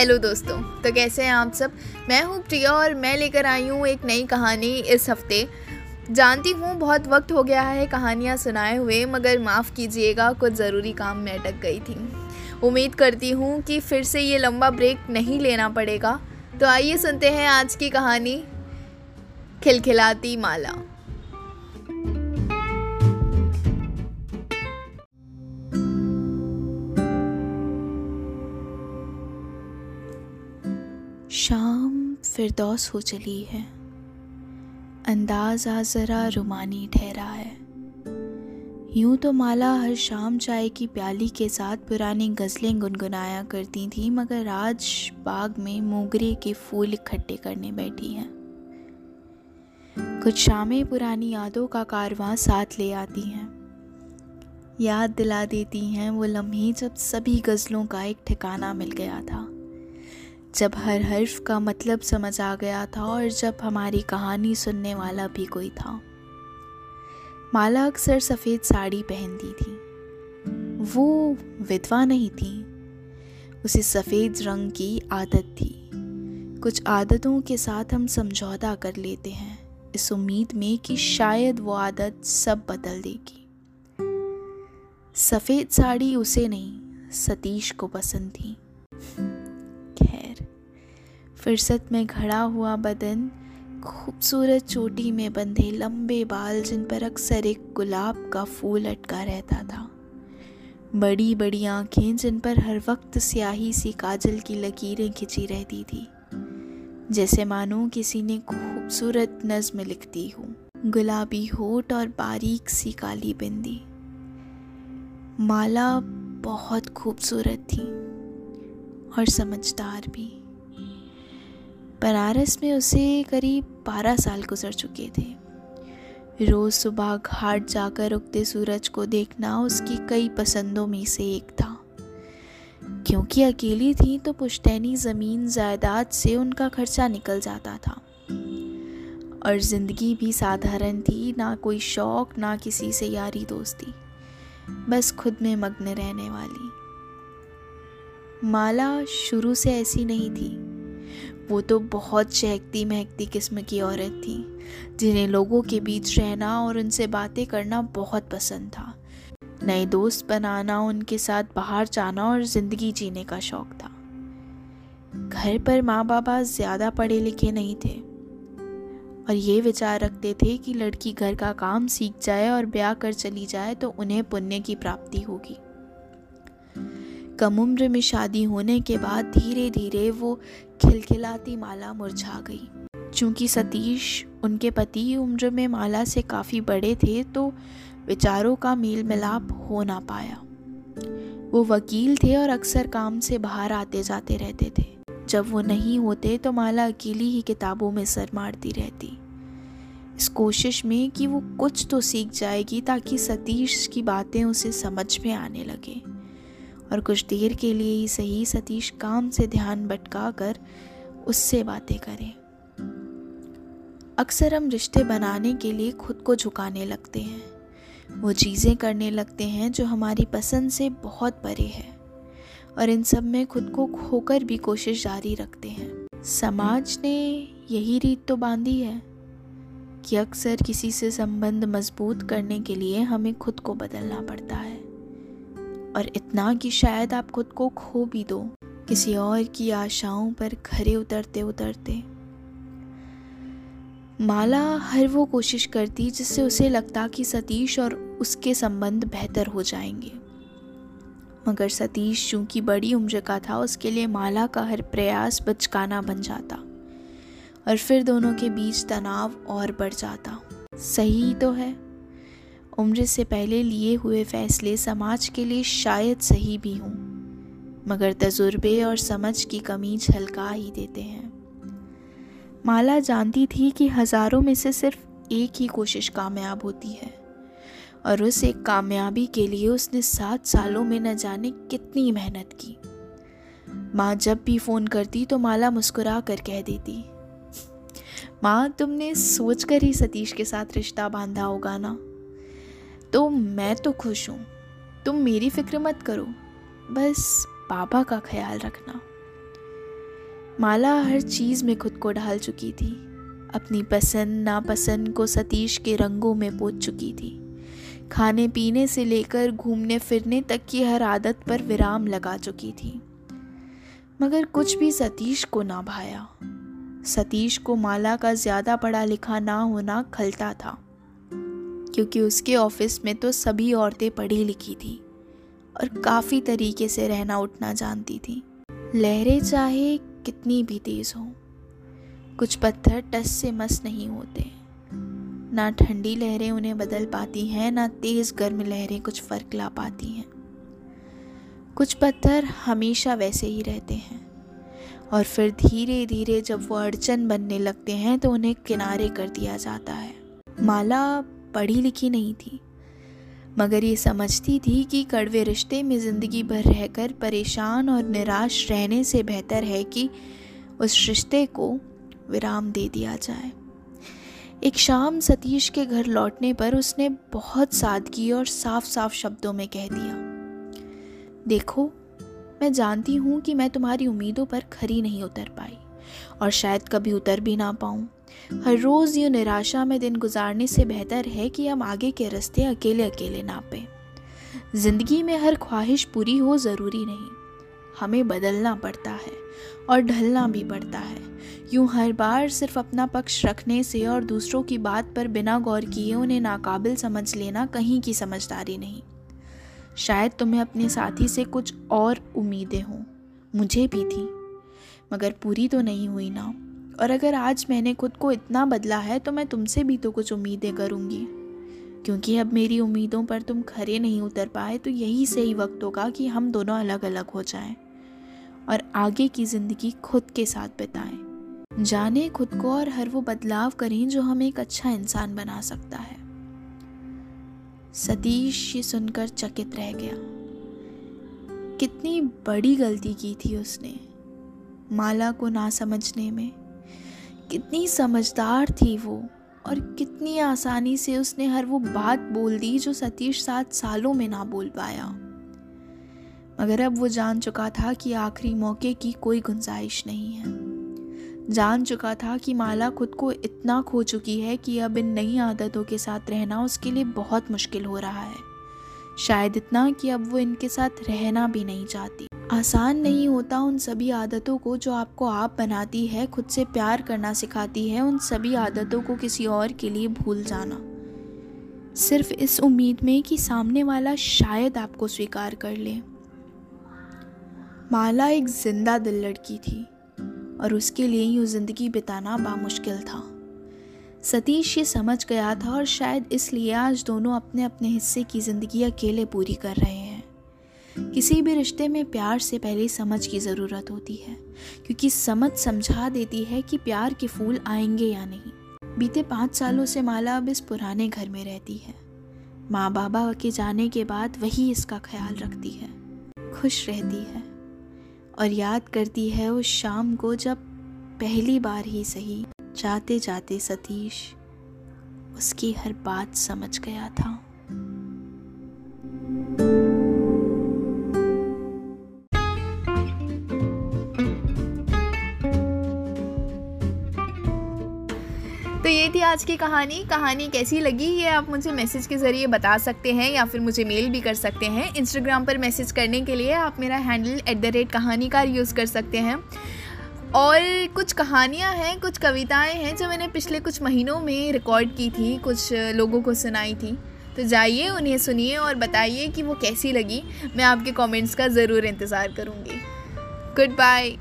Hello दोस्तों तो कैसे हैं आप सब? मैं हूँ प्रिया और मैं लेकर आई हूँ एक नई कहानी इस हफ़्ते। जानती हूँ बहुत वक्त हो गया है कहानियाँ सुनाए हुए, मगर माफ़ कीजिएगा, कुछ ज़रूरी काम में अटक गई थी। उम्मीद करती हूँ कि फिर से ये लंबा ब्रेक नहीं लेना पड़ेगा। तो आइए सुनते हैं आज की कहानी, खिलखिलाती माला। शाम फिरदौस हो चली है। अंदाज ज़रा रुमानी ठहरा है। यूँ तो माला हर शाम चाय की प्याली के साथ पुरानी गज़लें गुनगुनाया करती थी, मगर आज बाग में मोगरे के फूल इकट्ठे करने बैठी हैं। कुछ शामें पुरानी यादों का कारवां साथ ले आती हैं। याद दिला देती हैं वो लम्हे जब सभी गज़लों का एक ठिकाना मिल गया था। जब हर हर्फ का मतलब समझ आ गया था और जब हमारी कहानी सुनने वाला भी कोई था। माला अक्सर सफ़ेद साड़ी पहनती थी। वो विधवा नहीं थी। उसे सफ़ेद रंग की आदत थी। कुछ आदतों के साथ हम समझौता कर लेते हैं। इस उम्मीद में कि शायद वो आदत सब बदल देगी। सफ़ेद साड़ी उसे नहीं, सतीश को पसंद थी। फिरसत में घड़ा हुआ बदन, खूबसूरत चोटी में बंधे लंबे बाल, जिन पर अक्सर एक गुलाब का फूल अटका रहता था। बड़ी बड़ी आँखें, जिन पर हर वक्त स्याही सी काजल की लकीरें खिंची रहती थी। जैसे मानो किसी ने खूबसूरत नज्म लिखती हो। गुलाबी होठ और बारीक सी काली बिंदी। माला बहुत खूबसूरत थी और समझदार भी। बनारस में उसे करीब बारह साल गुजर चुके थे। रोज़ सुबह घाट जाकर उगते सूरज को देखना उसकी कई पसंदों में से एक था। क्योंकि अकेली थी तो पुश्तैनी ज़मीन जायदाद से उनका खर्चा निकल जाता था। और ज़िंदगी भी साधारण थी, ना कोई शौक़, ना किसी से यारी दोस्ती। बस खुद में मग्न रहने वाली। माला शुरू से ऐसी नहीं थी। वो तो बहुत चहकती महकती किस्म की औरत थी, जिन्हें लोगों के बीच रहना और उनसे बातें करना बहुत पसंद था। नए दोस्त बनाना, उनके साथ बाहर जाना और ज़िंदगी जीने का शौक़ था। घर पर माँ बाबा ज़्यादा पढ़े लिखे नहीं थे और ये विचार रखते थे कि लड़की घर का काम सीख जाए और ब्याह कर चली जाए तो उन्हें पुण्य की प्राप्ति होगी। कम उम्र में शादी होने के बाद धीरे धीरे वो खिलखिलाती माला मुरझा गई। चूँकि सतीश उनके पति उम्र में माला से काफ़ी बड़े थे तो विचारों का मेल मिलाप हो ना पाया। वो वकील थे और अक्सर काम से बाहर आते जाते रहते थे। जब वो नहीं होते तो माला अकेली ही किताबों में सर मारती रहती। इस कोशिश में कि वो कुछ तो सीख जाएगी ताकि सतीश की बातें उसे समझ में आने लगे। और कुछ देर के लिए ही सही सतीश काम से ध्यान भटका कर उससे बातें करें। अक्सर हम रिश्ते बनाने के लिए खुद को झुकाने लगते हैं। वो चीज़ें करने लगते हैं जो हमारी पसंद से बहुत परे है और इन सब में खुद को खोकर भी कोशिश जारी रखते हैं। समाज ने यही रीत तो बांधी है कि अक्सर किसी से संबंध मज़बूत करने के लिए हमें खुद को बदलना पड़ता है। और इतना कि शायद आप खुद को खो भी दो। किसी और की आशाओं पर खरे उतरते उतरते। माला हर वो कोशिश करती जिससे उसे लगता कि सतीश और उसके संबंध बेहतर हो जाएँगे। मगर सतीश चूँकि बड़ी उम्र का था, उसके लिए माला का हर प्रयास बचकाना बन जाता और फिर दोनों के बीच तनाव और बढ़ जाता। सही तो है उम्र से पहले लिए हुए फैसले समाज के लिए शायद सही भी हों, मगर तजुर्बे और समझ की कमी झलका ही देते हैं। माला जानती थी कि हज़ारों में से सिर्फ़ एक ही कोशिश कामयाब होती है, और उस एक कामयाबी के लिए उसने सात सालों में न जाने कितनी मेहनत की। माँ जब भी फ़ोन करती तो माला मुस्कुरा कर कह देती, माँ, तुमने सोच कर ही सतीश के साथ रिश्ता बांधा होगा ना? तो मैं तो खुश हूँ। तुम मेरी फ़िक्र मत करो। बस पापा का ख्याल रखना। माला हर चीज़ में खुद को ढाल चुकी थी। अपनी पसंद, नापसंद को सतीश के रंगों में पोत चुकी थी। खाने पीने से लेकर घूमने फिरने तक की हर आदत पर विराम लगा चुकी थी। मगर कुछ भी सतीश को ना भाया। सतीश को माला का ज़्यादा पढ़ा लिखा ना होना खलता था। क्योंकि उसके ऑफ़िस में तो सभी औरतें पढ़ी लिखी थी और काफ़ी तरीके से रहना उठना जानती थी। लहरें चाहे कितनी भी तेज़ हों, कुछ पत्थर टस से मस नहीं होते। ना ठंडी लहरें उन्हें बदल पाती हैं, ना तेज़ गर्म लहरें कुछ फ़र्क ला पाती हैं। कुछ पत्थर हमेशा वैसे ही रहते हैं और फिर धीरे धीरे जब वो अड़चन बनने लगते हैं तो उन्हें किनारे कर दिया जाता है। माला पढ़ी लिखी नहीं थी। मगर ये समझती थी कि कड़वे रिश्ते में ज़िंदगी भर रहकर परेशान और निराश रहने से बेहतर है कि उस रिश्ते को विराम दे दिया जाए। एक शाम सतीश के घर लौटने पर उसने बहुत सादगी और साफ़ साफ़ शब्दों में कह दिया, देखो, मैं जानती हूँ कि मैं तुम्हारी उम्मीदों पर खरी नहीं उतर पाई और शायद कभी उतर भी ना पाऊँ। हर रोज़ यूँ निराशा में दिन गुजारने से बेहतर है कि हम आगे के रास्ते अकेले अकेले नापें। ज़िंदगी में हर ख्वाहिश पूरी हो ज़रूरी नहीं। हमें बदलना पड़ता है और ढलना भी पड़ता है। यूँ हर बार सिर्फ़ अपना पक्ष रखने से और दूसरों की बात पर बिना गौर किए उन्हें नाकाबिल समझ लेना कहीं की समझदारी नहीं। शायद तुम्हें अपने साथी से कुछ और उम्मीदें हों। मुझे भी थी, मगर पूरी तो नहीं हुई ना। और अगर आज मैंने खुद को इतना बदला है तो मैं तुमसे भी तो कुछ उम्मीदें करूँगी। क्योंकि अब मेरी उम्मीदों पर तुम खरे नहीं उतर पाए तो यही सही वक्त होगा कि हम दोनों अलग अलग हो जाएँ और आगे की ज़िंदगी खुद के साथ बिताएँ। जाने खुद को और हर वो बदलाव करें जो हमें एक अच्छा इंसान बना सकता है। सतीश, ये सुनकर चकित रह गया। कितनी बड़ी गलती की थी उसने, माला को ना समझने में। कितनी समझदार थी वो और कितनी आसानी से उसने हर वो बात बोल दी जो सतीश सात सालों में ना बोल पाया। मगर अब वो जान चुका था कि आखिरी मौके की कोई गुंजाइश नहीं है। जान चुका था कि माला खुद को इतना खो चुकी है कि अब इन नई आदतों के साथ रहना उसके लिए बहुत मुश्किल हो रहा है। शायद इतना कि अब वो इनके साथ रहना भी नहीं चाहती। आसान नहीं होता उन सभी आदतों को जो आपको आप बनाती है, खुद से प्यार करना सिखाती है उन सभी आदतों को किसी और के लिए भूल जाना। सिर्फ़ इस उम्मीद में कि सामने वाला शायद आपको स्वीकार कर ले। माला एक ज़िंदा दिल लड़की थी और उसके लिए यूँ ज़िंदगी बिताना बामुश्किल था। सतीश ये समझ गया था और शायद इसलिए आज दोनों अपने अपने हिस्से की ज़िंदगी अकेले पूरी कर रहे हैं। किसी भी रिश्ते में प्यार से पहले समझ की ज़रूरत होती है, क्योंकि समझ समझा देती है कि प्यार के फूल आएँगे या नहीं। बीते पाँच सालों से माला अब इस पुराने घर में रहती है। माँ बाबा के जाने के बाद वही इसका ख्याल रखती है, खुश रहती है और याद करती है उस शाम को जब पहली बार ही सही जाते जाते सतीश, उसकी हर बात समझ गया था। तो ये थी आज की कहानी। कहानी कैसी लगी ये आप मुझे मैसेज के ज़रिए बता सकते हैं या फिर मुझे मेल भी कर सकते हैं। इंस्टाग्राम पर मैसेज करने के लिए आप मेरा हैंडल एट द रेट कहानीकार यूज़ कर सकते हैं। और कुछ कहानियाँ हैं, कुछ कविताएँ हैं जो मैंने पिछले कुछ महीनों में रिकॉर्ड की थी, कुछ लोगों को सुनाई थी। तो जाइए, उन्हें सुनिए और बताइए कि वो कैसी लगी। मैं आपके कमेंट्स का ज़रूर इंतज़ार करूँगी। Good bye